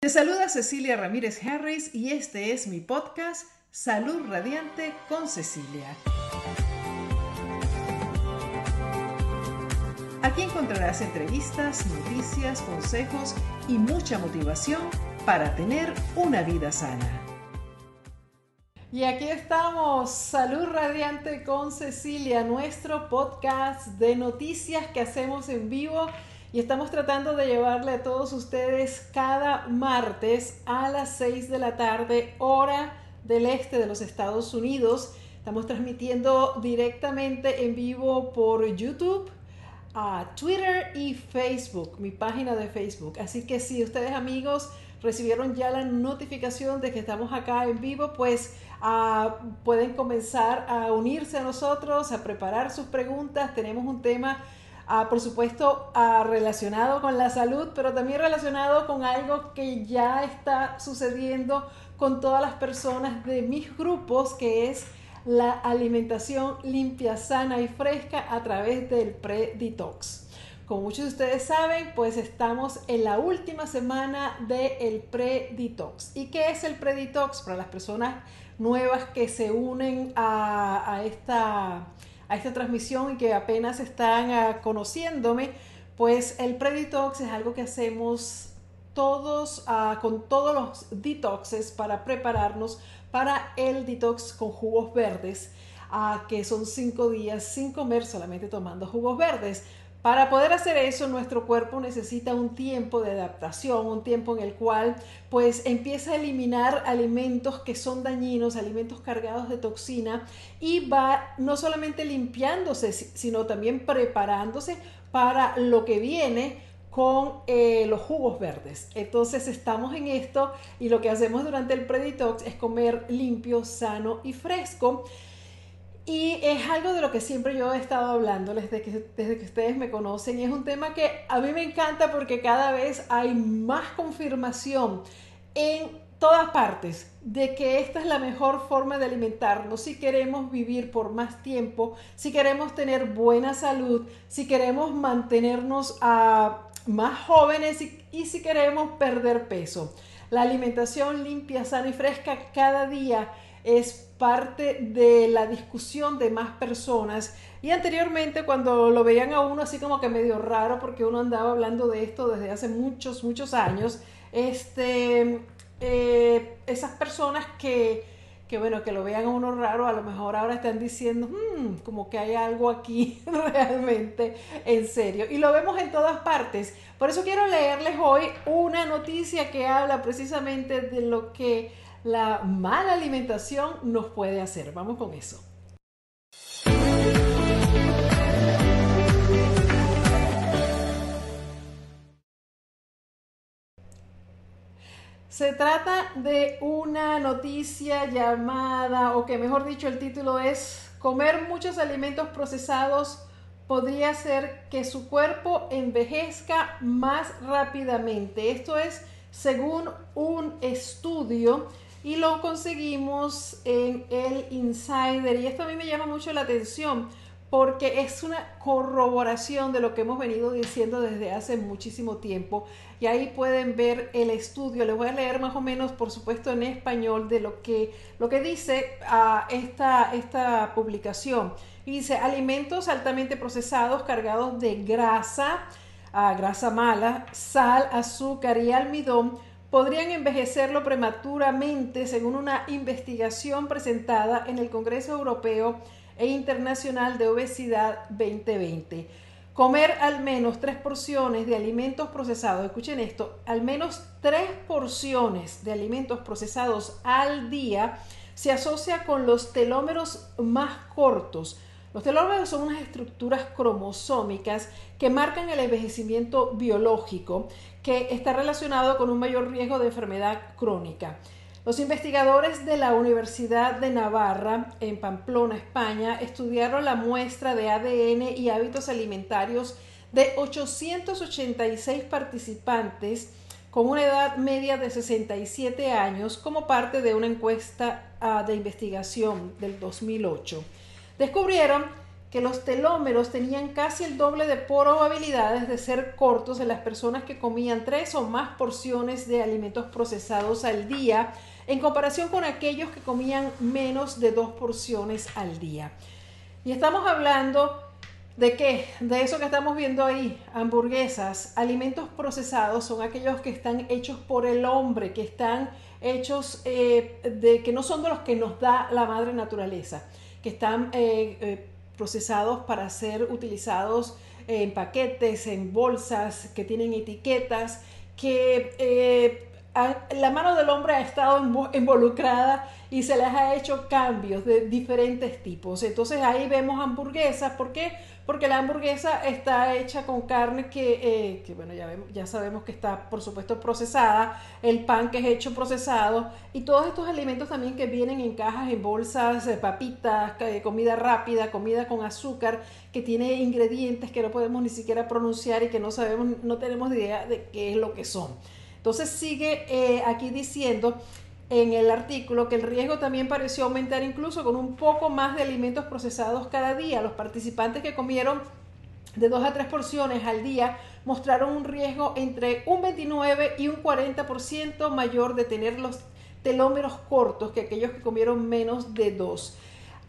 Te saluda Cecilia Ramírez Harris y este es mi podcast Salud Radiante con Cecilia. Aquí encontrarás entrevistas, noticias, consejos y mucha motivación para tener una vida sana. Y aquí estamos, Salud Radiante con Cecilia, nuestro podcast de noticias que hacemos en vivo y estamos tratando de llevarle a todos ustedes cada martes a las 6 de la tarde, hora del este de los Estados Unidos. Estamos transmitiendo directamente en vivo por YouTube, a Twitter y Facebook, mi página de Facebook. Así que si ustedes amigos recibieron ya la notificación de que estamos acá en vivo, pues ah, pueden comenzar a unirse a nosotros, a preparar sus preguntas. Tenemos un tema Por supuesto, relacionado con la salud, pero también relacionado con algo que ya está sucediendo con todas las personas de mis grupos, que es la alimentación limpia, sana y fresca a través del pre-detox. Como muchos de ustedes saben, pues estamos en la última semana del pre-detox. ¿Y qué es el pre-detox? Para las personas nuevas que se unen a esta a esta transmisión y que apenas están ah, conociéndome, pues el pre-detox es algo que hacemos todos, ah, con todos los detoxes para prepararnos para el detox con jugos verdes, uh, que son cinco días sin comer, solamente tomando jugos verdes. Para poder hacer eso, nuestro cuerpo necesita un tiempo de adaptación, un tiempo en el cual pues empieza a eliminar alimentos que son dañinos, alimentos cargados de toxina y va no solamente limpiándose, sino también preparándose para lo que viene con eh, los jugos verdes. Entonces estamos en esto y lo que hacemos durante el preditox es comer limpio, sano y fresco. Y es algo de lo que siempre yo he estado hablando desde que, desde que ustedes me conocen y es un tema que a mí me encanta porque cada vez hay más confirmación en todas partes de que esta es la mejor forma de alimentarnos si queremos vivir por más tiempo, si queremos tener buena salud, si queremos mantenernos a más jóvenes y si queremos perder peso. La alimentación limpia, sana y fresca cada día es parte de la discusión de más personas. Y anteriormente cuando lo veían a uno así como que medio raro, porque uno andaba hablando de esto desde hace muchos, muchos años, este, eh, esas personas que, que, bueno, que lo vean a uno raro, a lo mejor ahora están diciendo, hmm, como que hay algo aquí realmente en serio. Y lo vemos en todas partes. Por eso quiero leerles hoy una noticia que habla precisamente de lo que la mala alimentación nos puede hacer. Vamos con eso. Se trata de una noticia llamada, o que mejor dicho el título es, comer muchos alimentos procesados podría hacer que su cuerpo envejezca más rápidamente. Esto es según un estudio y lo conseguimos en el Insider. Y esto a mí me llama mucho la atención porque es una corroboración de lo que hemos venido diciendo desde hace muchísimo tiempo. Y ahí pueden ver el estudio. Les voy a leer más o menos, por supuesto, en español de lo que, lo que dice uh, esta, esta publicación. Y dice, alimentos altamente procesados cargados de grasa, uh, grasa mala, sal, azúcar y almidón podrían envejecerlo prematuramente según una investigación presentada en el Congreso Europeo e Internacional de Obesidad 2020. Comer al menos tres porciones de alimentos procesados, escuchen esto, al menos tres porciones de alimentos procesados al día se asocia con los telómeros más cortos. Los telómeros son unas estructuras cromosómicas que marcan el envejecimiento biológico que está relacionado con un mayor riesgo de enfermedad crónica. Los investigadores de la Universidad de Navarra, en Pamplona, España, estudiaron la muestra de ADN y hábitos alimentarios de 886 participantes con una edad media de 67 años como parte de una encuesta ah, de investigación del 2008. Descubrieron que los telómeros tenían casi el doble de probabilidades de ser cortos en las personas que comían tres o más porciones de alimentos procesados al día en comparación con aquellos que comían menos de dos porciones al día. Y estamos hablando de qué? De eso que estamos viendo ahí, hamburguesas, alimentos procesados son aquellos que están hechos por el hombre, que están hechos eh, de que no son de los que nos da la madre naturaleza, que están eh, eh, procesados para ser utilizados en paquetes, en bolsas, que tienen etiquetas, que eh, la mano del hombre ha estado involucrada y se les ha hecho cambios de diferentes tipos. Entonces ahí vemos hamburguesas. ¿Por qué? Porque la hamburguesa está hecha con carne que, eh, bueno, ya, vemos, ya sabemos que está, por supuesto, procesada, el pan que es hecho procesado y todos estos alimentos también que vienen en cajas, en bolsas, eh, papitas, comida rápida, comida con azúcar, que tiene ingredientes que no podemos ni siquiera pronunciar y que no sabemos, no tenemos idea de qué es lo que son. Entonces sigue eh, aquí diciendo en el artículo que el riesgo también pareció aumentar incluso con un poco más de alimentos procesados cada día. Los participantes que comieron de 2 a 3 porciones al día mostraron un riesgo entre un 29 y un 40% mayor de tener los telómeros cortos que aquellos que comieron menos de 2.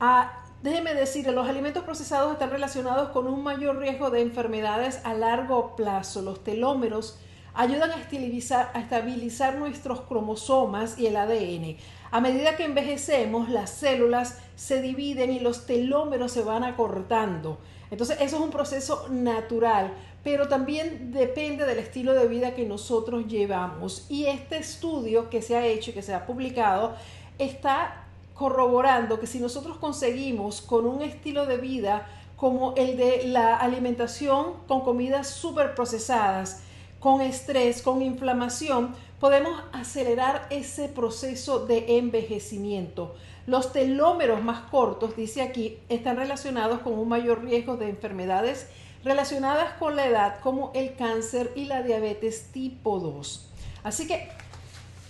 Ah, déjeme decirle, los alimentos procesados están relacionados con un mayor riesgo de enfermedades a largo plazo. Los telómeros ayudan a estabilizar, a estabilizar nuestros cromosomas y el ADN. A medida que envejecemos, las células se dividen y los telómeros se van acortando. Entonces, eso es un proceso natural, pero también depende del estilo de vida que nosotros llevamos. Y este estudio que se ha hecho y que se ha publicado está corroborando que si nosotros conseguimos con un estilo de vida como el de la alimentación con comidas súper procesadas, con estrés, con inflamación, podemos acelerar ese proceso de envejecimiento. Los telómeros más cortos, dice aquí, están relacionados con un mayor riesgo de enfermedades relacionadas con la edad, como el cáncer y la diabetes tipo 2. Así que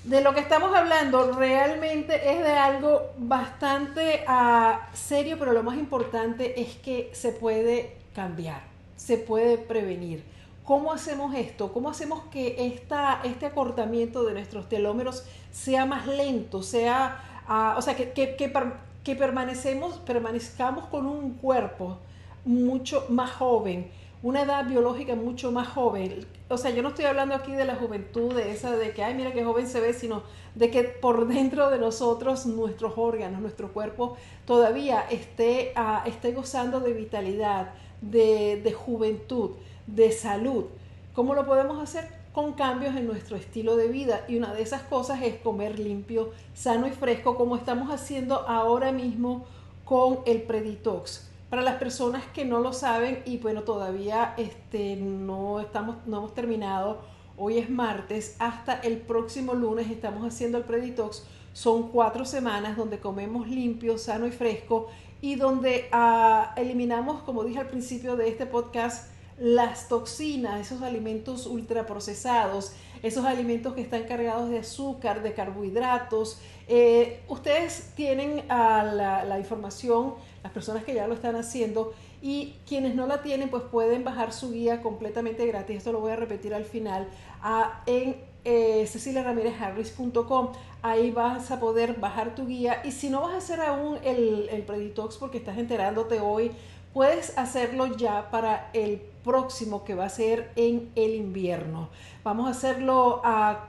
de lo que estamos hablando realmente es de algo bastante ah, serio, pero lo más importante es que se puede cambiar, se puede prevenir. ¿Cómo hacemos esto? ¿Cómo hacemos que esta, este acortamiento de nuestros telómeros sea más lento, sea, ah, o sea, que, que, permanecemos, permanezcamos con un cuerpo mucho más joven, una edad biológica mucho más joven. O sea, yo no estoy hablando aquí de la juventud, de esa de que, ay, mira qué joven se ve, sino de que por dentro de nosotros, nuestros órganos, nuestro cuerpo todavía esté, ah, esté gozando de vitalidad, de, de juventud de salud. ¿Cómo lo podemos hacer? Con cambios en nuestro estilo de vida. Y una de esas cosas es comer limpio, sano y fresco, como estamos haciendo ahora mismo con el Preditox. Para las personas que no lo saben y bueno, todavía este, no, estamos, no hemos terminado, hoy es martes, hasta el próximo lunes estamos haciendo el Preditox. Son cuatro semanas donde comemos limpio, sano y fresco y donde ah, eliminamos, como dije al principio de este podcast, las toxinas, esos alimentos ultraprocesados, esos alimentos que están cargados de azúcar, de carbohidratos. Eh, ustedes tienen la, la, información, las personas que ya lo están haciendo, y quienes no la tienen, pues pueden bajar su guía completamente gratis. Esto lo voy a repetir al final a, en eh, ceciliaramirezharris.com. Ahí vas a poder bajar tu guía. Y si no vas a hacer aún el, el Preditox porque estás enterándote hoy, puedes hacerlo ya para el próximo que va a ser en el invierno. Vamos a hacerlo a,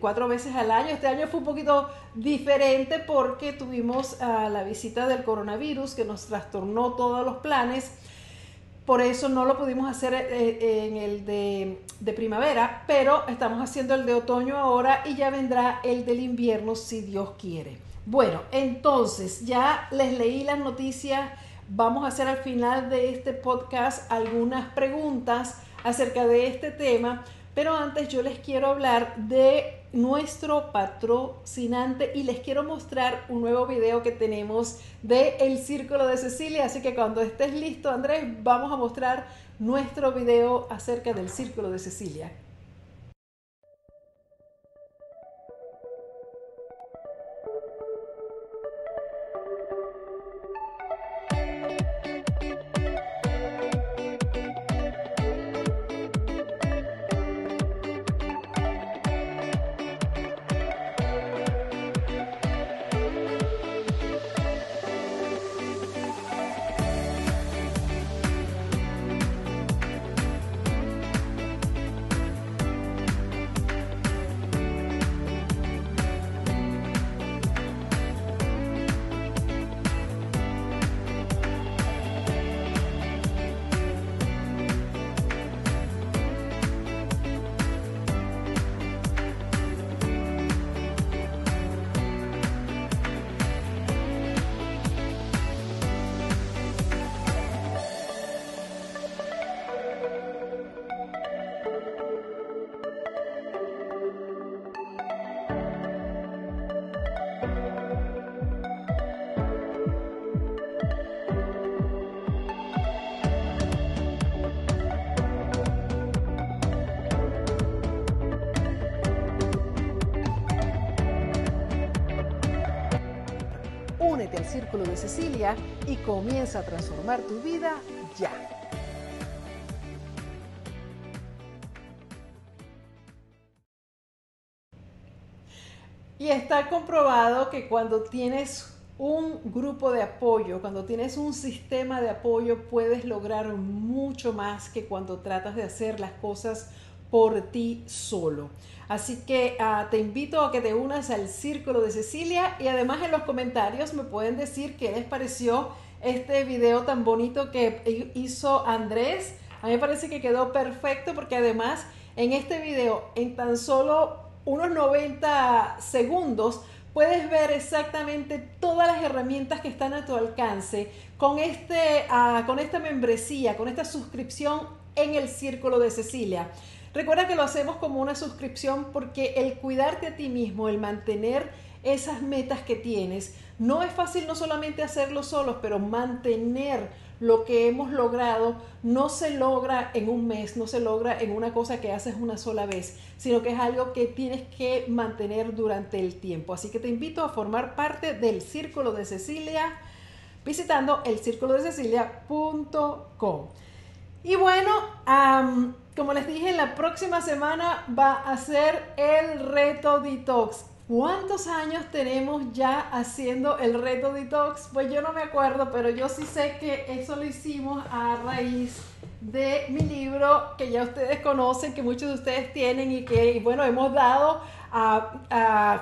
cuatro veces al año. Este año fue un poquito diferente porque tuvimos la visita del coronavirus que nos trastornó todos los planes. Por eso no lo pudimos hacer eh, eh, en el de, de, primavera, pero estamos haciendo el de otoño ahora y ya vendrá el del invierno si Dios quiere. Bueno, entonces ya les leí las noticias Vamos a hacer al final de este podcast algunas preguntas acerca de este tema, pero antes yo les quiero hablar de nuestro patrocinante y les quiero mostrar un nuevo video que tenemos de El Círculo de Cecilia, así que cuando estés listo Andrés, vamos a mostrar nuestro video acerca del Círculo de Cecilia. Cecilia y comienza a transformar tu vida ya. Y está comprobado que cuando tienes un grupo de apoyo, cuando tienes un sistema de apoyo, puedes lograr mucho más que cuando tratas de hacer las cosas por ti solo. Así que ah, te invito a que te unas al Círculo de Cecilia y además en los comentarios me pueden decir qué les pareció este video tan bonito que hizo Andrés. A mí me parece que quedó perfecto porque además en este video, en tan solo unos 90 segundos, puedes ver exactamente todas las herramientas que están a tu alcance con, este, ah, con esta membresía, con esta suscripción en el Círculo de Cecilia. Recuerda que lo hacemos como una suscripción porque el cuidarte a ti mismo, el mantener esas metas que tienes, no es fácil no solamente hacerlo solos, pero mantener lo que hemos logrado no se logra en un mes, no se logra en una cosa que haces una sola vez, sino que es algo que tienes que mantener durante el tiempo. Así que te invito a formar parte del Círculo de Cecilia visitando el círculo de Cecilia.com. Y bueno, como les dije, la próxima semana va a ser el reto detox. ¿Cuántos años tenemos ya haciendo el reto detox? Pues yo no me acuerdo, pero yo sí sé que eso lo hicimos a raíz de mi libro que ya ustedes conocen, que muchos de ustedes tienen y que, bueno, hemos dado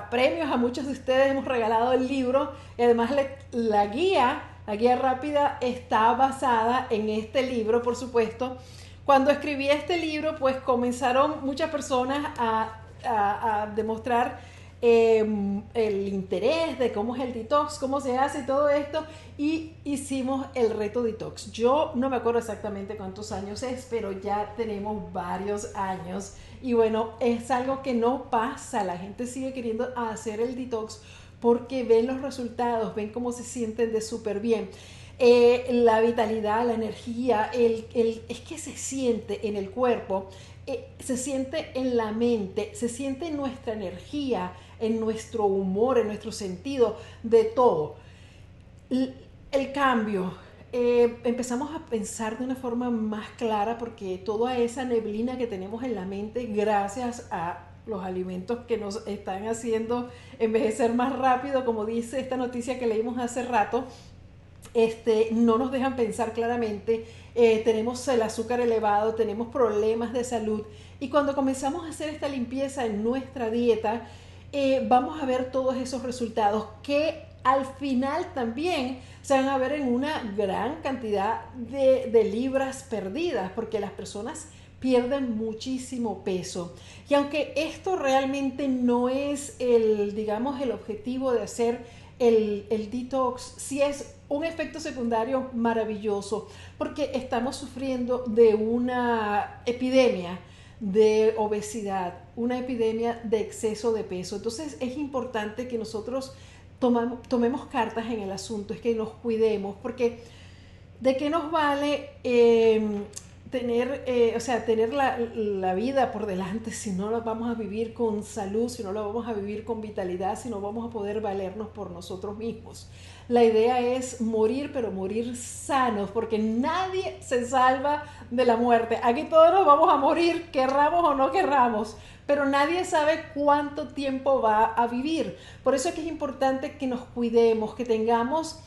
premios a muchos de ustedes, hemos regalado el libro y además la guía, la guía rápida está basada en este libro, por supuesto. Cuando escribí este libro, pues comenzaron muchas personas a, demostrar Em, el interés de cómo es el detox, cómo se hace todo esto y hicimos el reto detox. Yo no me acuerdo exactamente cuántos años es, pero ya tenemos varios años y bueno, es algo que no pasa, la gente sigue queriendo hacer el detox porque ven los resultados, ven cómo se sienten de súper bien. Eh, la vitalidad, la energía, el, es que se siente en el cuerpo, eh, se siente en la mente, se siente en nuestra energía, en nuestro humor, en nuestro sentido, de todo. El, cambio, eh, empezamos a pensar de una forma más clara porque toda esa neblina que tenemos en la mente, gracias a los alimentos que nos están haciendo envejecer más rápido, como dice esta noticia que leímos hace rato, este, no nos dejan pensar claramente, eh, tenemos el azúcar elevado, tenemos problemas de salud y cuando comenzamos a hacer esta limpieza en nuestra dieta, eh, vamos a ver todos esos resultados que al final también se van a ver en una gran cantidad de, libras perdidas, porque las personas pierden muchísimo peso. Y aunque esto realmente no es el, digamos, el objetivo de hacer el, el, detox, sí es un efecto secundario maravilloso, porque estamos sufriendo de una epidemia de obesidad, una epidemia de exceso de peso. Entonces es importante que nosotros tomemos cartas en el asunto, es que nos cuidemos, porque ¿de qué nos vale em, tener, eh, o sea, tener la, la, vida por delante si no la vamos a vivir con salud, si no la vamos a vivir con vitalidad, si no vamos a poder valernos por nosotros mismos? La idea es morir, pero morir sanos, porque nadie se salva de la muerte. Aquí todos nos vamos a morir, querramos o no querramos, pero nadie sabe cuánto tiempo va a vivir. Por eso es que es importante que nos cuidemos, que tengamos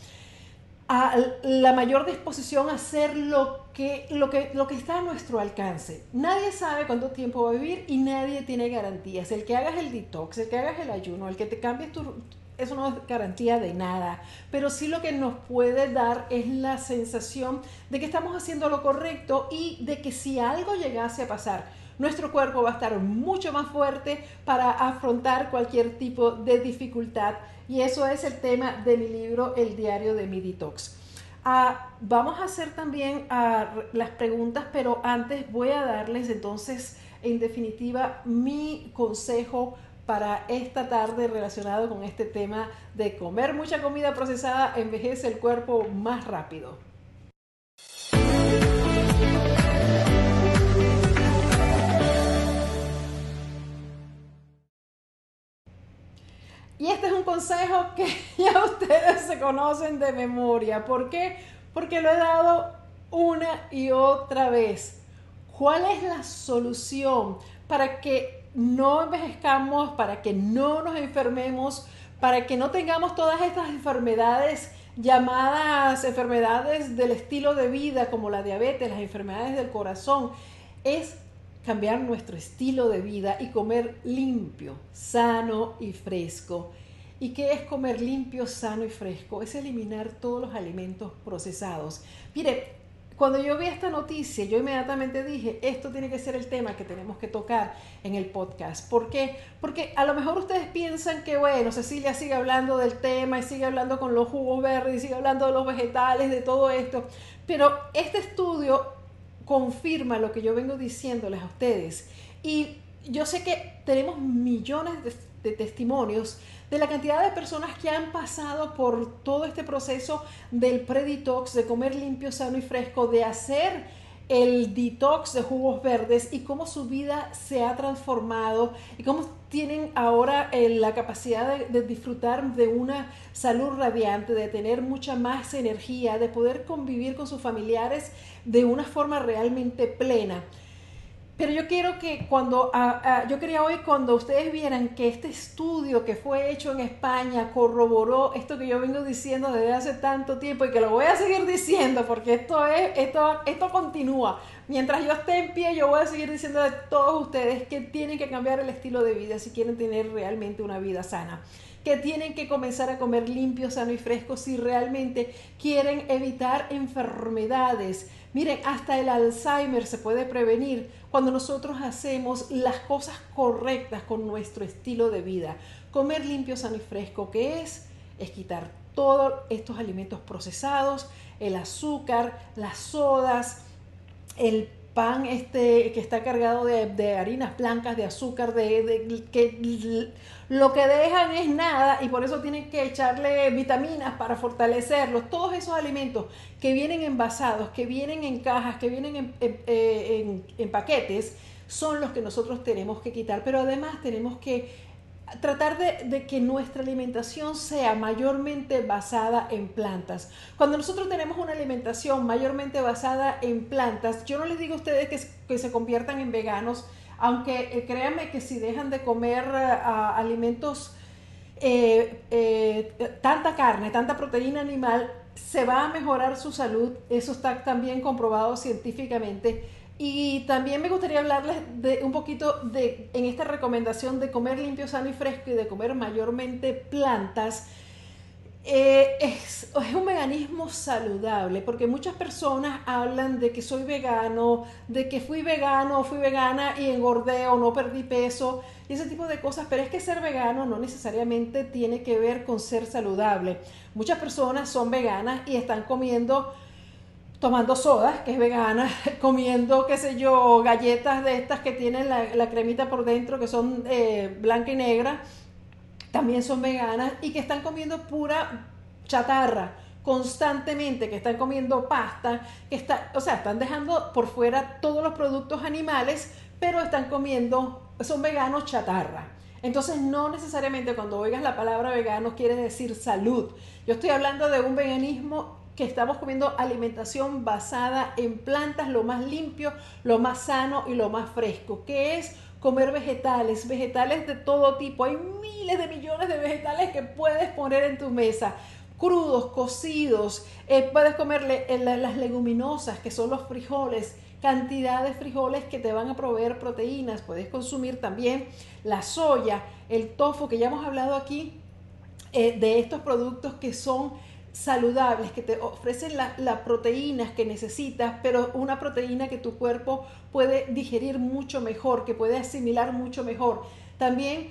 la mayor disposición a hacer lo que, lo, que, lo que está a nuestro alcance. Nadie sabe cuánto tiempo va a vivir y nadie tiene garantías. El que hagas el detox, el que hagas el ayuno, el que te cambies tu, eso no es garantía de nada, pero sí lo que nos puede dar es la sensación de que estamos haciendo lo correcto y de que si algo llegase a pasar, nuestro cuerpo va a estar mucho más fuerte para afrontar cualquier tipo de dificultad. Y eso es el tema de mi libro, El diario de mi detox. Ah, vamos a hacer también ah, las preguntas, pero antes voy a darles entonces, en definitiva, mi consejo para esta tarde relacionado con este tema de comer mucha comida procesada envejece el cuerpo más rápido. Y este es un consejo que ya ustedes se conocen de memoria. ¿Por qué? Porque lo he dado una y otra vez. ¿Cuál es la solución para que no envejezcamos, para que no nos enfermemos, para que no tengamos todas estas enfermedades llamadas enfermedades del estilo de vida como la diabetes, las enfermedades del corazón? Es cambiar nuestro estilo de vida y comer limpio, sano y fresco. ¿Y qué es comer limpio, sano y fresco? Es eliminar todos los alimentos procesados. Mire, cuando yo vi esta noticia, yo inmediatamente dije, esto tiene que ser el tema que tenemos que tocar en el podcast. ¿Por qué? Porque a lo mejor ustedes piensan que, bueno, Cecilia sigue hablando del tema y sigue hablando con los jugos verdes y sigue hablando de los vegetales, de todo esto. Pero este estudio confirma lo que yo vengo diciéndoles a ustedes. Y yo sé que tenemos millones de, testimonios de la cantidad de personas que han pasado por todo este proceso del pre-detox, de comer limpio, sano y fresco, de hacer el detox de jugos verdes y cómo su vida se ha transformado y cómo tienen ahora eh, la capacidad de, de, disfrutar de una salud radiante, de tener mucha más energía, de poder convivir con sus familiares de una forma realmente plena. Pero yo quiero que cuando, yo quería hoy cuando ustedes vieran que este estudio que fue hecho en España corroboró esto que yo vengo diciendo desde hace tanto tiempo y que lo voy a seguir diciendo porque esto es, esto, esto continúa. Mientras yo esté en pie, yo voy a seguir diciendo a todos ustedes que tienen que cambiar el estilo de vida si quieren tener realmente una vida sana que tienen que comenzar a comer limpio, sano y fresco si realmente quieren evitar enfermedades. Miren, hasta el Alzheimer se puede prevenir cuando nosotros hacemos las cosas correctas con nuestro estilo de vida. Comer limpio, sano y fresco, ¿qué es? Es quitar todos estos alimentos procesados, el azúcar, las sodas, el pan este que está cargado de, harinas blancas, de azúcar, de, que lo que dejan es nada y por eso tienen que echarle vitaminas para fortalecerlos. Todos esos alimentos que vienen envasados, que vienen en cajas, que vienen en, en eh, paquetes, son los que nosotros tenemos que quitar. Pero además tenemos que tratar de, que nuestra alimentación sea mayormente basada en plantas. Cuando nosotros tenemos una alimentación mayormente basada en plantas, yo no les digo a ustedes que, se conviertan en veganos, aunque eh, créanme que si dejan de comer eh, alimentos, eh, tanta carne, tanta proteína animal, se va a mejorar su salud. Eso está también comprobado científicamente y también me gustaría hablarles de un poquito de, en esta recomendación de comer limpio, sano y fresco y de comer mayormente plantas. Eh, es, un veganismo saludable, porque muchas personas hablan de que soy vegano, de que fui vegano o fui vegana y engordé o no perdí peso, y ese tipo de cosas, pero es que ser vegano no necesariamente tiene que ver con ser saludable. Muchas personas son veganas y están comiendo tomando soda, que es vegana, comiendo, qué sé yo, galletas de estas que tienen la, cremita por dentro, que son eh, blanca y negra, también son veganas, y que están comiendo pura chatarra constantemente, que están comiendo pasta, que está, o sea, están dejando por fuera todos los productos animales, pero están comiendo, son veganos chatarra. Entonces no necesariamente cuando oigas la palabra vegano quiere decir salud. Yo estoy hablando de un veganismo que estamos comiendo alimentación basada en plantas, lo más limpio, lo más sano y lo más fresco, que es comer vegetales, vegetales de todo tipo. Hay miles de millones de vegetales que puedes poner en tu mesa crudos, cocidos, eh, puedes comerle eh, las leguminosas, que son los frijoles, cantidad de frijoles que te van a proveer proteínas, puedes consumir también la soya, el tofu, que ya hemos hablado aquí eh, de estos productos que son saludables, que te ofrecen las proteínas que necesitas, pero una proteína que tu cuerpo puede digerir mucho mejor, que puede asimilar mucho mejor. También,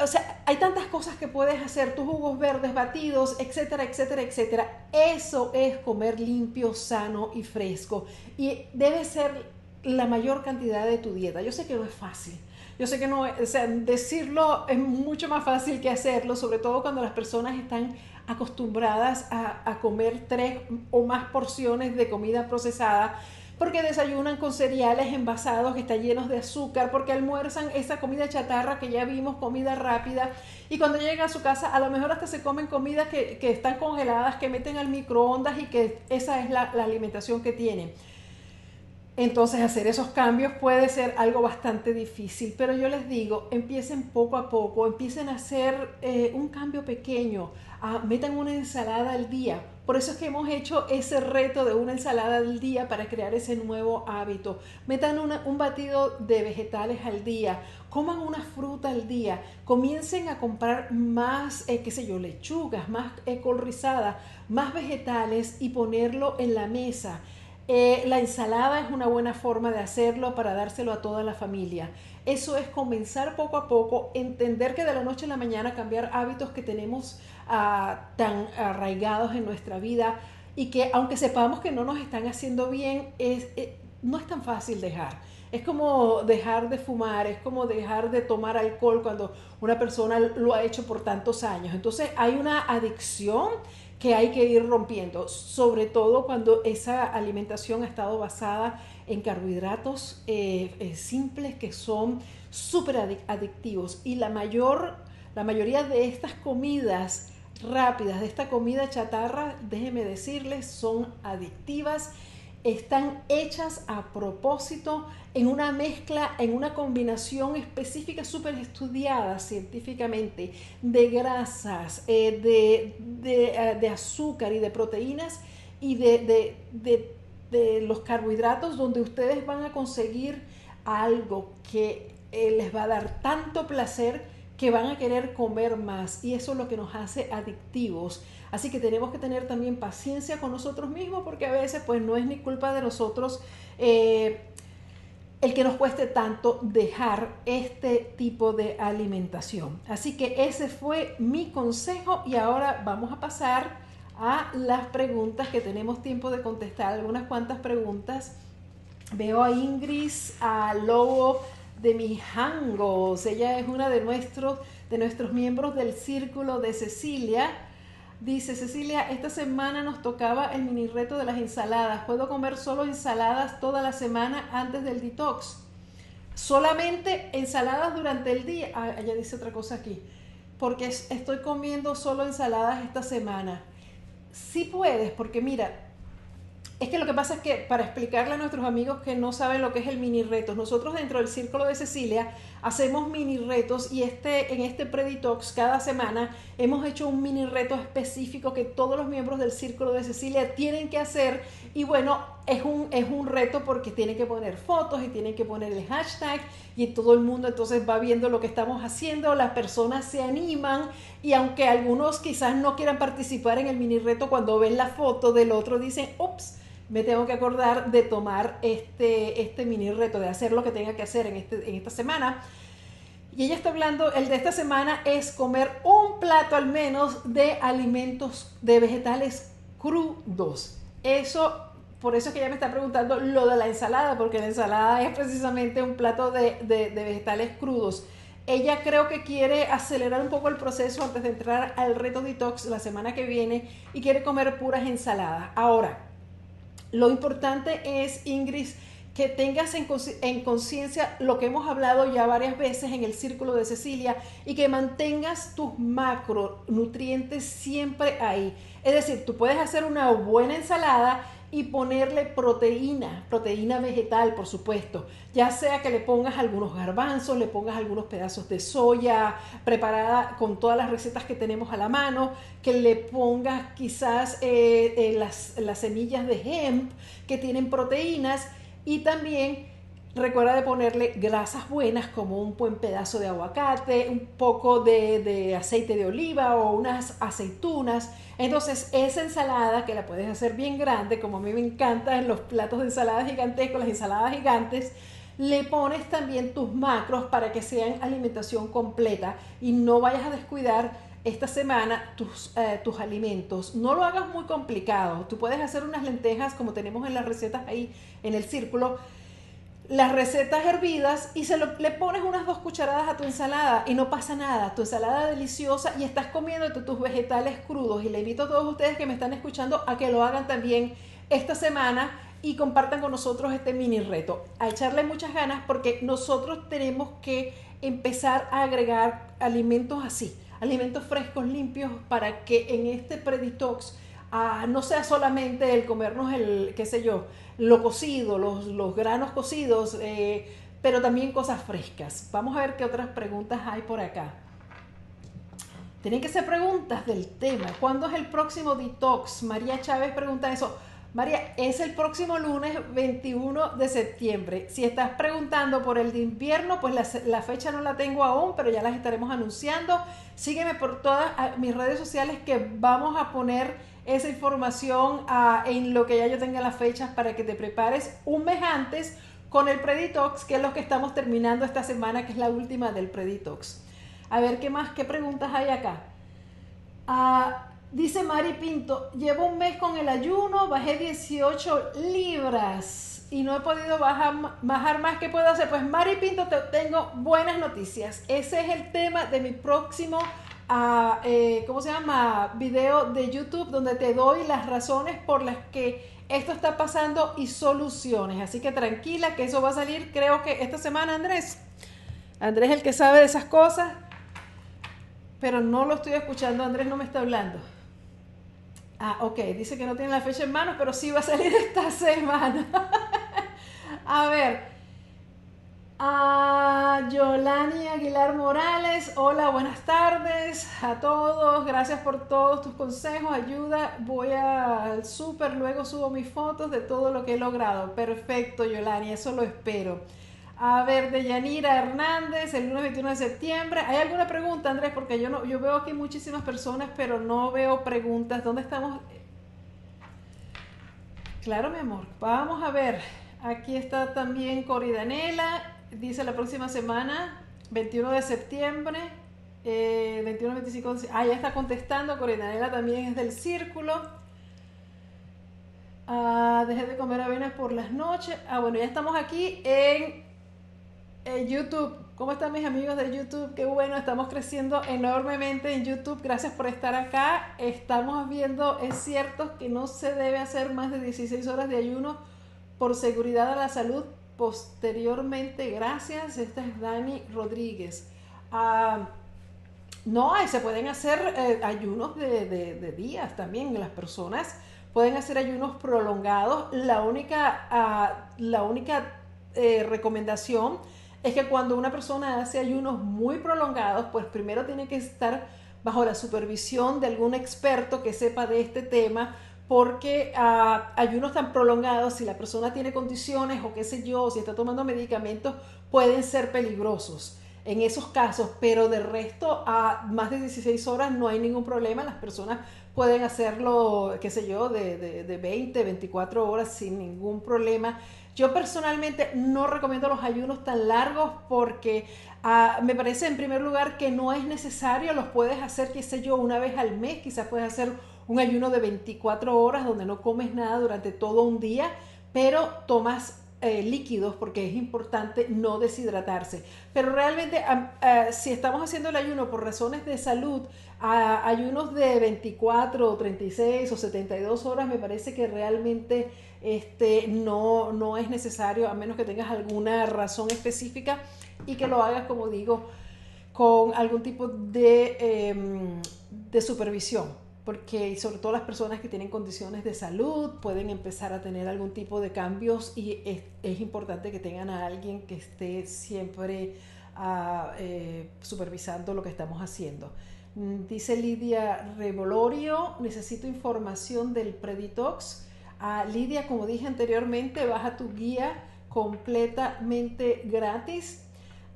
o sea, hay tantas cosas que puedes hacer, tus jugos verdes batidos, etcétera, etcétera, etcétera. Eso es comer limpio, sano y fresco. Y debe ser la mayor cantidad de tu dieta. Yo sé que no es fácil. Yo sé que no, o decirlo es mucho más fácil que hacerlo, sobre todo cuando las personas están acostumbradas a, comer tres o más porciones de comida procesada. porque desayunan con cereales envasados que están llenos de azúcar, porque almuerzan esa comida chatarra que ya vimos, comida rápida, y cuando llegan a su casa a lo mejor hasta se comen comidas que, están congeladas, que meten al microondas y que esa es la, alimentación que tienen. Entonces hacer esos cambios puede ser algo bastante difícil, pero yo les digo, empiecen poco a poco, empiecen a hacer eh, un cambio pequeño, ah, metan una ensalada al día, por eso es que hemos hecho ese reto de una ensalada al día para crear ese nuevo hábito. Metan un batido de vegetales al día, coman una fruta al día, comiencen a comprar más, eh, qué sé yo, lechugas, más eh, más vegetales y ponerlo en la mesa. Eh, la ensalada es una buena forma de hacerlo para dárselo a toda la familia. Eso es comenzar poco a poco, entender que de la noche a la mañana cambiar hábitos que tenemos ah, tan arraigados en nuestra vida y que aunque sepamos que no nos están haciendo bien, eh, no es tan fácil dejar. Es como dejar de fumar, es como dejar de tomar alcohol cuando una persona lo ha hecho por tantos años. Entonces hay una adicción que hay que ir rompiendo, sobre todo cuando esa alimentación ha estado basada en carbohidratos eh, eh, simples que son súper adictivos. Y la mayor, la mayoría de estas comidas rápidas, de esta comida chatarra, déjenme decirles, son adictivas están hechas a propósito en una mezcla, en una combinación específica súper estudiada científicamente de grasas, eh, de, de, azúcar y de proteínas y de, de, los carbohidratos donde ustedes van a conseguir algo que eh, les va a dar tanto placer que van a querer comer más y eso es lo que nos hace adictivos. Así que tenemos que tener también paciencia con nosotros mismos porque a veces pues no es ni culpa de nosotros eh, el que nos cueste tanto dejar este tipo de alimentación. Así que ese fue mi consejo y ahora vamos a pasar a las preguntas que tenemos tiempo de contestar, algunas cuantas preguntas. Veo a Ingrid, a Lobo de Mijangos, ella es una de nuestros, de nuestros miembros del Círculo de Cecilia. Dice Cecilia, esta semana nos tocaba el mini reto de las ensaladas. ¿Puedo comer solo ensaladas toda la semana antes del detox? Solamente ensaladas durante el día. Ah, ella dice otra cosa aquí. Porque estoy comiendo solo ensaladas esta semana sí puedes, porque mira, es que lo que pasa es que para explicarle a nuestros amigos que no saben lo que es el mini reto, nosotros dentro del Círculo de Cecilia hacemos mini retos y este, en este Preditox cada semana hemos hecho un mini reto específico que todos los miembros del Círculo de Cecilia tienen que hacer y bueno, es un, es un reto porque tienen que poner fotos y tienen que poner el hashtag y todo el mundo entonces va viendo lo que estamos haciendo, las personas se animan y aunque algunos quizás no quieran participar en el mini reto cuando ven la foto del otro dicen, ups, me tengo que acordar de tomar este, este mini reto, de hacer lo que tenga que hacer en, este, en esta semana. Y ella está hablando, el de esta semana es comer un plato al menos de alimentos, de vegetales crudos. Eso, por eso es que ella me está preguntando lo de la ensalada, porque la ensalada es precisamente un plato de, de, de vegetales crudos. Ella creo que quiere acelerar un poco el proceso antes de entrar al reto detox la semana que viene y quiere comer puras ensaladas. Ahora, lo importante es, Ingrid, que tengas en conciencia lo que hemos hablado ya varias veces en el círculo de Cecilia y que mantengas tus macronutrientes siempre ahí. Es decir, tú puedes hacer una buena ensalada y ponerle proteína, proteína vegetal, por supuesto. Ya sea que le pongas algunos garbanzos, le pongas algunos pedazos de soya preparada con todas las recetas que tenemos a la mano, que le pongas quizás eh, eh, las, las semillas de hemp que tienen proteínas y también Recuerda de ponerle grasas buenas como un buen pedazo de aguacate, un poco de, aceite de oliva o unas aceitunas. Entonces esa ensalada que la puedes hacer bien grande, como a mí me encanta en los platos de ensalada gigantescos, las ensaladas gigantes, le pones también tus macros para que sean alimentación completa y no vayas a descuidar esta semana tus, eh, tus alimentos. No lo hagas muy complicado. Tú puedes hacer unas lentejas como tenemos en las recetas ahí en el círculo las recetas hervidas y se lo, le pones unas dos cucharadas a tu ensalada y no pasa nada. Tu ensalada deliciosa y estás comiendo tus vegetales crudos. Y le invito a todos ustedes que me están escuchando a que lo hagan también esta semana y compartan con nosotros este mini reto. A echarle muchas ganas porque nosotros tenemos que empezar a agregar alimentos así, alimentos frescos, limpios, para que en este preditox no sea solamente el comernos el, qué sé yo, lo cocido, los, los granos cocidos, eh, pero también cosas frescas. Vamos a ver qué otras preguntas hay por acá. Tienen que ser preguntas del tema. ¿Cuándo es el próximo detox? María Chávez pregunta eso. María, es el próximo lunes 21 de septiembre. Si estás preguntando por el de invierno, pues la, fecha no la tengo aún, pero ya las estaremos anunciando. Sígueme por todas ah, mis redes sociales que vamos a poner esa información ah, en lo que ya yo tenga las fechas para que te prepares un mes antes con el Preditox, que es lo que estamos terminando esta semana, que es la última del Preditox. A ver qué más, qué preguntas hay acá. Ah, Dice Mari Pinto, llevo un mes con el ayuno, bajé 18 libras y no he podido bajar, bajar más. ¿Qué puedo hacer? Pues Mari Pinto, te tengo buenas noticias. Ese es el tema de mi próximo, uh, ¿cómo se llama? Video de YouTube donde te doy las razones por las que esto está pasando y soluciones. Así que tranquila que eso va a salir creo que esta semana, Andrés. Andrés es el que sabe de esas cosas, pero no lo estoy escuchando. Andrés no me está hablando. Ah, ok, dice que no tiene la fecha en mano, pero sí va a salir esta semana. a ver. A Yolani Aguilar Morales, hola, buenas tardes a todos, gracias por todos tus consejos, ayuda, voy al súper, luego subo mis fotos de todo lo que he logrado. Perfecto, Yolani, eso lo espero. A ver, de Yanira Hernández, el lunes 21 de septiembre. ¿Hay alguna pregunta, Andrés? Porque yo no, yo veo aquí muchísimas personas, pero no veo preguntas. ¿Dónde estamos? Claro, mi amor. Vamos a ver. Aquí está también Cori Danela. Dice la próxima semana, 21 de septiembre. 21, 25, ah, ya está contestando. Cori Danela también es del círculo. Ah, dejé de comer avenas por las noches. Ah, bueno, ya estamos aquí en YouTube. ¿Cómo están mis amigos de YouTube? Qué bueno, estamos creciendo enormemente en YouTube. Gracias por estar acá. Estamos viendo, es cierto que no se debe hacer más de 16 horas de ayuno por seguridad a la salud. Posteriormente, gracias. Esta es Dani Rodríguez. Ah, no, se pueden hacer eh, ayunos de, días también. Las personas pueden hacer ayunos prolongados. La única, ah, la única eh, recomendación es que cuando una persona hace ayunos muy prolongados, pues primero tiene que estar bajo la supervisión de algún experto que sepa de este tema, porque ah, ayunos tan prolongados, si la persona tiene condiciones o qué sé yo, si está tomando medicamentos, pueden ser peligrosos en esos casos, pero de resto a más de 16 horas no hay ningún problema, las personas pueden hacerlo, qué sé yo, de, de, de 20, 24 horas sin ningún problema. Yo personalmente no recomiendo los ayunos tan largos porque ah, me parece en primer lugar que no es necesario, los puedes hacer, qué sé yo, una vez al mes, quizás puedes hacer un ayuno de 24 horas donde no comes nada durante todo un día, pero tomas eh, líquidos porque es importante no deshidratarse. Pero realmente ah, si estamos haciendo el ayuno por razones de salud, ayunos de 24 o 36 o 72 horas me parece que realmente este, no, no es necesario a menos que tengas alguna razón específica y que lo hagas, como digo, con algún tipo de, em, de supervisión porque sobre todo las personas que tienen condiciones de salud pueden empezar a tener algún tipo de cambios y es, importante que tengan a alguien que esté siempre ah, eh, supervisando lo que estamos haciendo. Mm, dice Lidia Revolorio, necesito información del Preditox. Ah, Lidia, como dije anteriormente, baja tu guía completamente gratis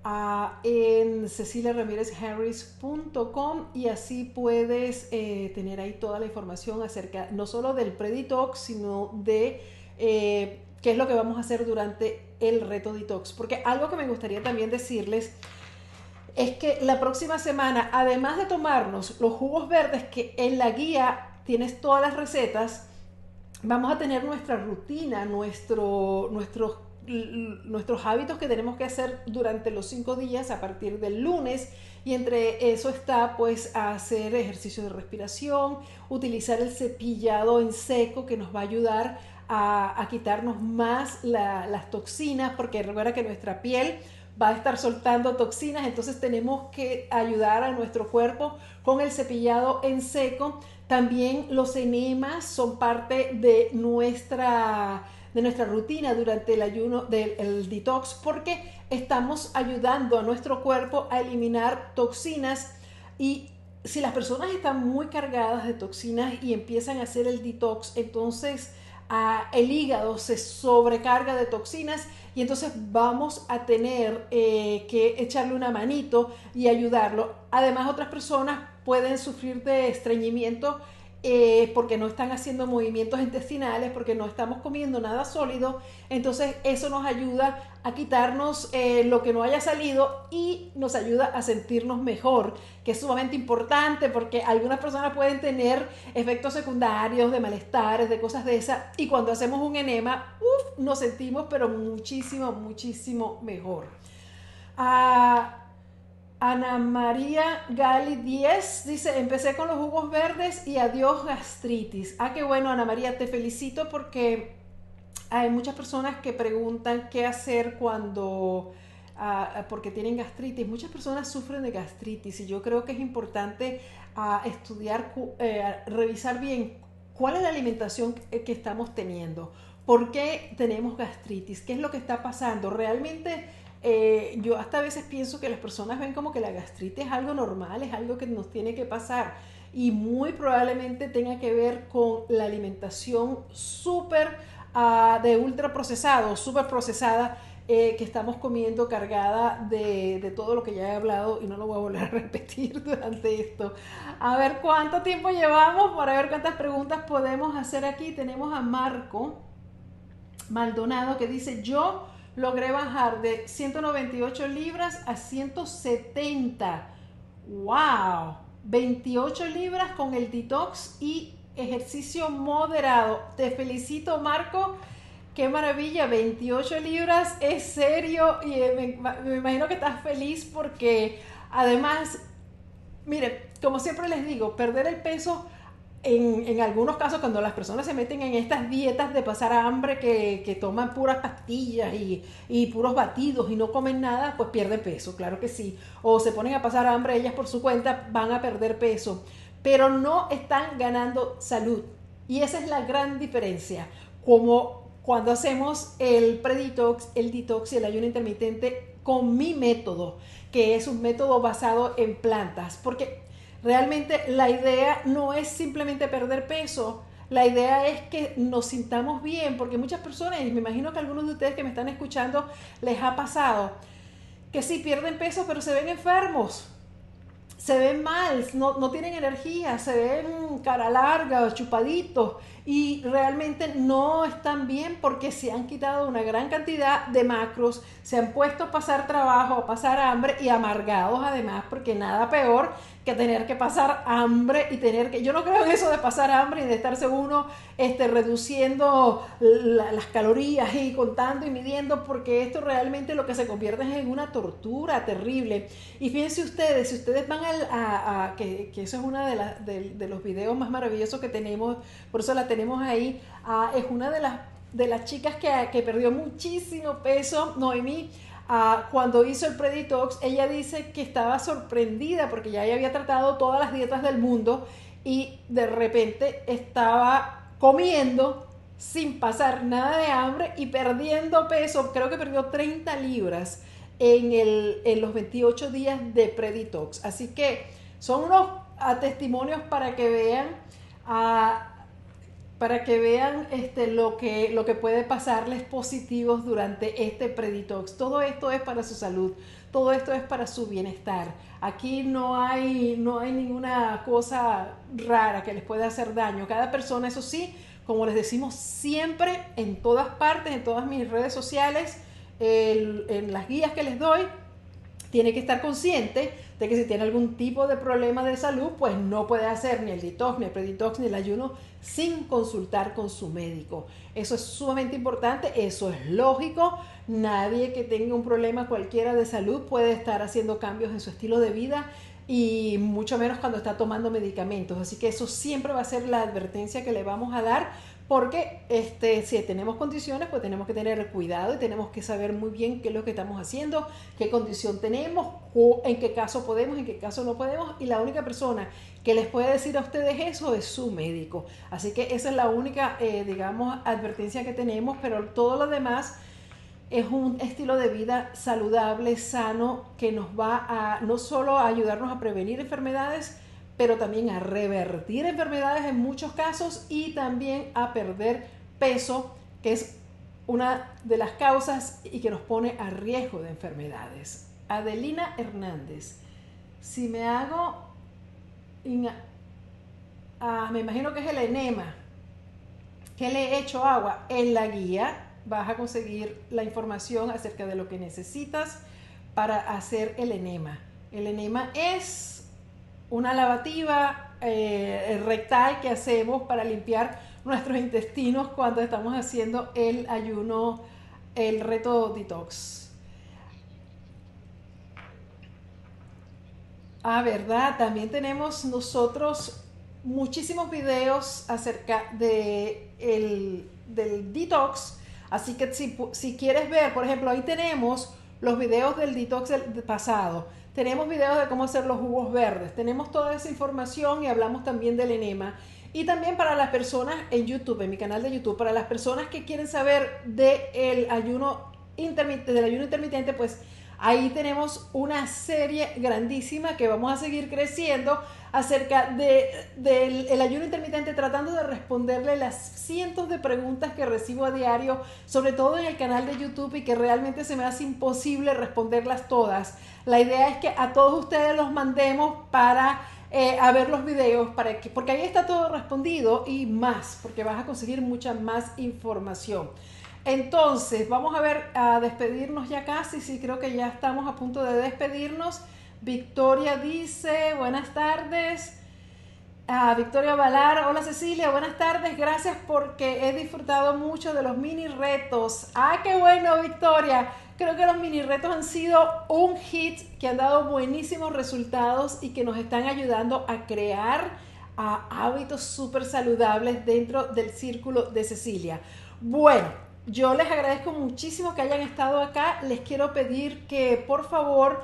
ah, en ceciliaramirezharris.com y así puedes eh, tener ahí toda la información acerca no solo del Preditox, sino de eh, qué es lo que vamos a hacer durante el reto detox. Porque algo que me gustaría también decirles es que la próxima semana, además de tomarnos los jugos verdes que en la guía tienes todas las recetas, vamos a tener nuestra rutina, nuestro, nuestros, nuestros hábitos que tenemos que hacer durante los cinco días a partir del lunes. Y entre eso está pues hacer ejercicio de respiración, utilizar el cepillado en seco que nos va a ayudar a, quitarnos más las toxinas, porque recuerda que nuestra piel va a estar soltando toxinas, entonces tenemos que ayudar a nuestro cuerpo con el cepillado en seco. También los enemas son parte de nuestra, de nuestra rutina durante el ayuno del detox porque estamos ayudando a nuestro cuerpo a eliminar toxinas y si las personas están muy cargadas de toxinas y empiezan a hacer el detox, entonces ah, el hígado se sobrecarga de toxinas y entonces vamos a tener eh, que echarle una manito y ayudarlo. Además, otras personas pueden sufrir de estreñimiento porque no están haciendo movimientos intestinales, porque no estamos comiendo nada sólido. Entonces eso nos ayuda a quitarnos eh, lo que no haya salido y nos ayuda a sentirnos mejor, que es sumamente importante porque algunas personas pueden tener efectos secundarios de malestares, de cosas de esas, y cuando hacemos un enema, nos sentimos pero muchísimo, muchísimo mejor. Ah, Ana María Gali 10 dice, empecé con los jugos verdes y adiós gastritis. Ah, qué bueno, Ana María, te felicito porque hay muchas personas que preguntan qué hacer cuando, ah, porque tienen gastritis. Muchas personas sufren de gastritis y yo creo que es importante ah, estudiar, eh, revisar bien cuál es la alimentación que estamos teniendo, por qué tenemos gastritis, qué es lo que está pasando. Realmente eh, yo hasta a veces pienso que las personas ven como que la gastritis es algo normal, es algo que nos tiene que pasar y muy probablemente tenga que ver con la alimentación súper uh, de ultraprocesado, súper procesada eh, que estamos comiendo cargada de, de, todo lo que ya he hablado y no lo voy a volver a repetir durante esto. A ver cuánto tiempo llevamos para ver cuántas preguntas podemos hacer aquí. Tenemos a Marco Maldonado que dice yo logré bajar de 198 libras a 170. ¡Wow! 28 libras con el detox y ejercicio moderado. Te felicito, Marco. Qué maravilla, 28 libras, es serio y me, me imagino que estás feliz porque además, mire, como siempre les digo, perder el peso en, algunos casos, cuando las personas se meten en estas dietas de pasar hambre, que, toman puras pastillas y, puros batidos y no comen nada, pues pierden peso, claro que sí. O se ponen a pasar hambre ellas por su cuenta, van a perder peso. Pero no están ganando salud. Y esa es la gran diferencia. Como cuando hacemos el preditox, el detox y el ayuno intermitente con mi método, que es un método basado en plantas. Porque Realmente la idea no es simplemente perder peso, la idea es que nos sintamos bien, porque muchas personas, y me imagino que algunos de ustedes que me están escuchando les ha pasado, que sí pierden peso, pero se ven enfermos, se ven mal, no, no tienen energía, se ven cara larga, chupaditos, y realmente no están bien porque se han quitado una gran cantidad de macros, se han puesto a pasar trabajo, a pasar hambre y amargados además, porque nada peor que tener que pasar hambre y tener que, yo no creo en eso de pasar hambre y de estarse uno este, reduciendo las calorías y contando y midiendo, porque esto realmente lo que se convierte es en una tortura terrible. Y fíjense ustedes, si ustedes van a, que, eso es uno de, de, los videos más maravillosos que tenemos, por eso la tenemos ahí, ah, es una de las, de las chicas que, que perdió muchísimo peso, Noemí cuando hizo el Preditox, ella dice que estaba sorprendida porque ya había tratado todas las dietas del mundo y de repente estaba comiendo sin pasar nada de hambre y perdiendo peso. Creo que perdió 30 libras en, el, en los 28 días de Preditox. Así que son unos testimonios para que vean para que vean este, lo, que, lo que puede pasarles positivos durante este preditox. Todo esto es para su salud, todo esto es para su bienestar. Aquí no hay, no hay ninguna cosa rara que les pueda hacer daño. Cada persona, eso sí, como les decimos siempre, en todas partes, en todas mis redes sociales, en las guías que les doy, tiene que estar consciente de que si tiene algún tipo de problema de salud, pues no puede hacer ni el detox, ni el preditox, ni el ayuno sin consultar con su médico. Eso es sumamente importante, eso es lógico. Nadie que tenga un problema cualquiera de salud puede estar haciendo cambios en su estilo de vida y mucho menos cuando está tomando medicamentos. Así que eso siempre va a ser la advertencia que le vamos a dar porque este, si tenemos condiciones, pues tenemos que tener cuidado y tenemos que saber muy bien qué es lo que estamos haciendo, qué condición tenemos, en qué caso podemos, en qué caso no podemos. Y la única persona que les puede decir a ustedes eso es su médico. Así que esa es la única, eh, digamos, advertencia que tenemos, pero todo lo demás es un estilo de vida saludable, sano, que nos va a no solo a ayudarnos a prevenir enfermedades, pero también a revertir enfermedades en muchos casos y también a perder peso, que es una de las causas y que nos pone a riesgo de enfermedades. Adelina Hernández, si me hago, ah, me imagino que es el enema, que le he hecho agua en la guía, vas a conseguir la información acerca de lo que necesitas para hacer el enema. El enema es una lavativa eh, rectal que hacemos para limpiar nuestros intestinos cuando estamos haciendo el ayuno, el reto detox. Ah, verdad, también tenemos nosotros muchísimos videos acerca de el, del detox. Así que si, si quieres ver, por ejemplo, ahí tenemos los videos del detox del pasado tenemos videos de cómo hacer los jugos verdes, tenemos toda esa información y hablamos también del enema. Y también para las personas en YouTube, en mi canal de YouTube, para las personas que quieren saber del ayuno intermitente, del ayuno intermitente, pues ahí tenemos una serie grandísima que vamos a seguir creciendo acerca del ayuno intermitente, tratando de responderle las cientos de preguntas que recibo a diario, sobre todo en el canal de YouTube y que realmente se me hace imposible responderlas todas. La idea es que a todos ustedes los mandemos para eh, ver los videos, para que, porque ahí está todo respondido y más, porque vas a conseguir mucha más información. Entonces, vamos a ver, a despedirnos ya casi, sí, creo que ya estamos a punto de despedirnos. Victoria dice, buenas tardes. Ah, Victoria Valar, hola Cecilia, buenas tardes, gracias porque he disfrutado mucho de los mini retos. Ah, qué bueno Victoria, creo que los mini retos han sido un hit que han dado buenísimos resultados y que nos están ayudando a crear ah, hábitos súper saludables dentro del círculo de Cecilia. Bueno, yo les agradezco muchísimo que hayan estado acá, les quiero pedir que por favor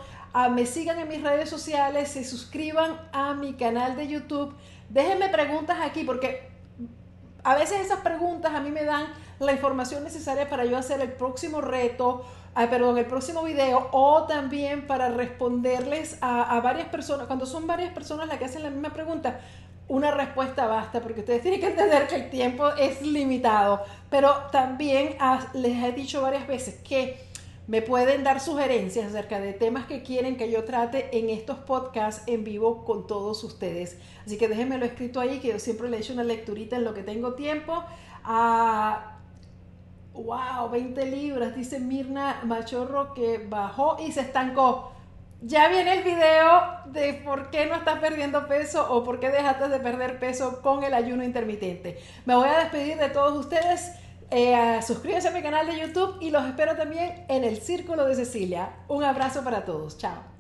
me sigan en mis redes sociales, se suscriban a mi canal de YouTube. Déjenme preguntas aquí porque a veces esas preguntas a mí me dan la información necesaria para yo hacer el próximo reto, perdón, el próximo video o también para responderles a, a, varias personas. Cuando son varias personas las que hacen la misma pregunta, una respuesta basta porque ustedes tienen que entender que el tiempo es limitado. Pero también les he dicho varias veces que me pueden dar sugerencias acerca de temas que quieren que yo trate en estos podcasts en vivo con todos ustedes. Así que déjenmelo escrito ahí, que yo siempre le echo una lecturita en lo que tengo tiempo. Wow, 20 libras, dice Mirna Machorro que bajó y se estancó. Ya viene el video de por qué no estás perdiendo peso o por qué dejaste de perder peso con el ayuno intermitente. Me voy a despedir de todos ustedes. Eh, suscríbanse a mi canal de YouTube y los espero también en el Círculo de Cecilia. Un abrazo para todos. Chao.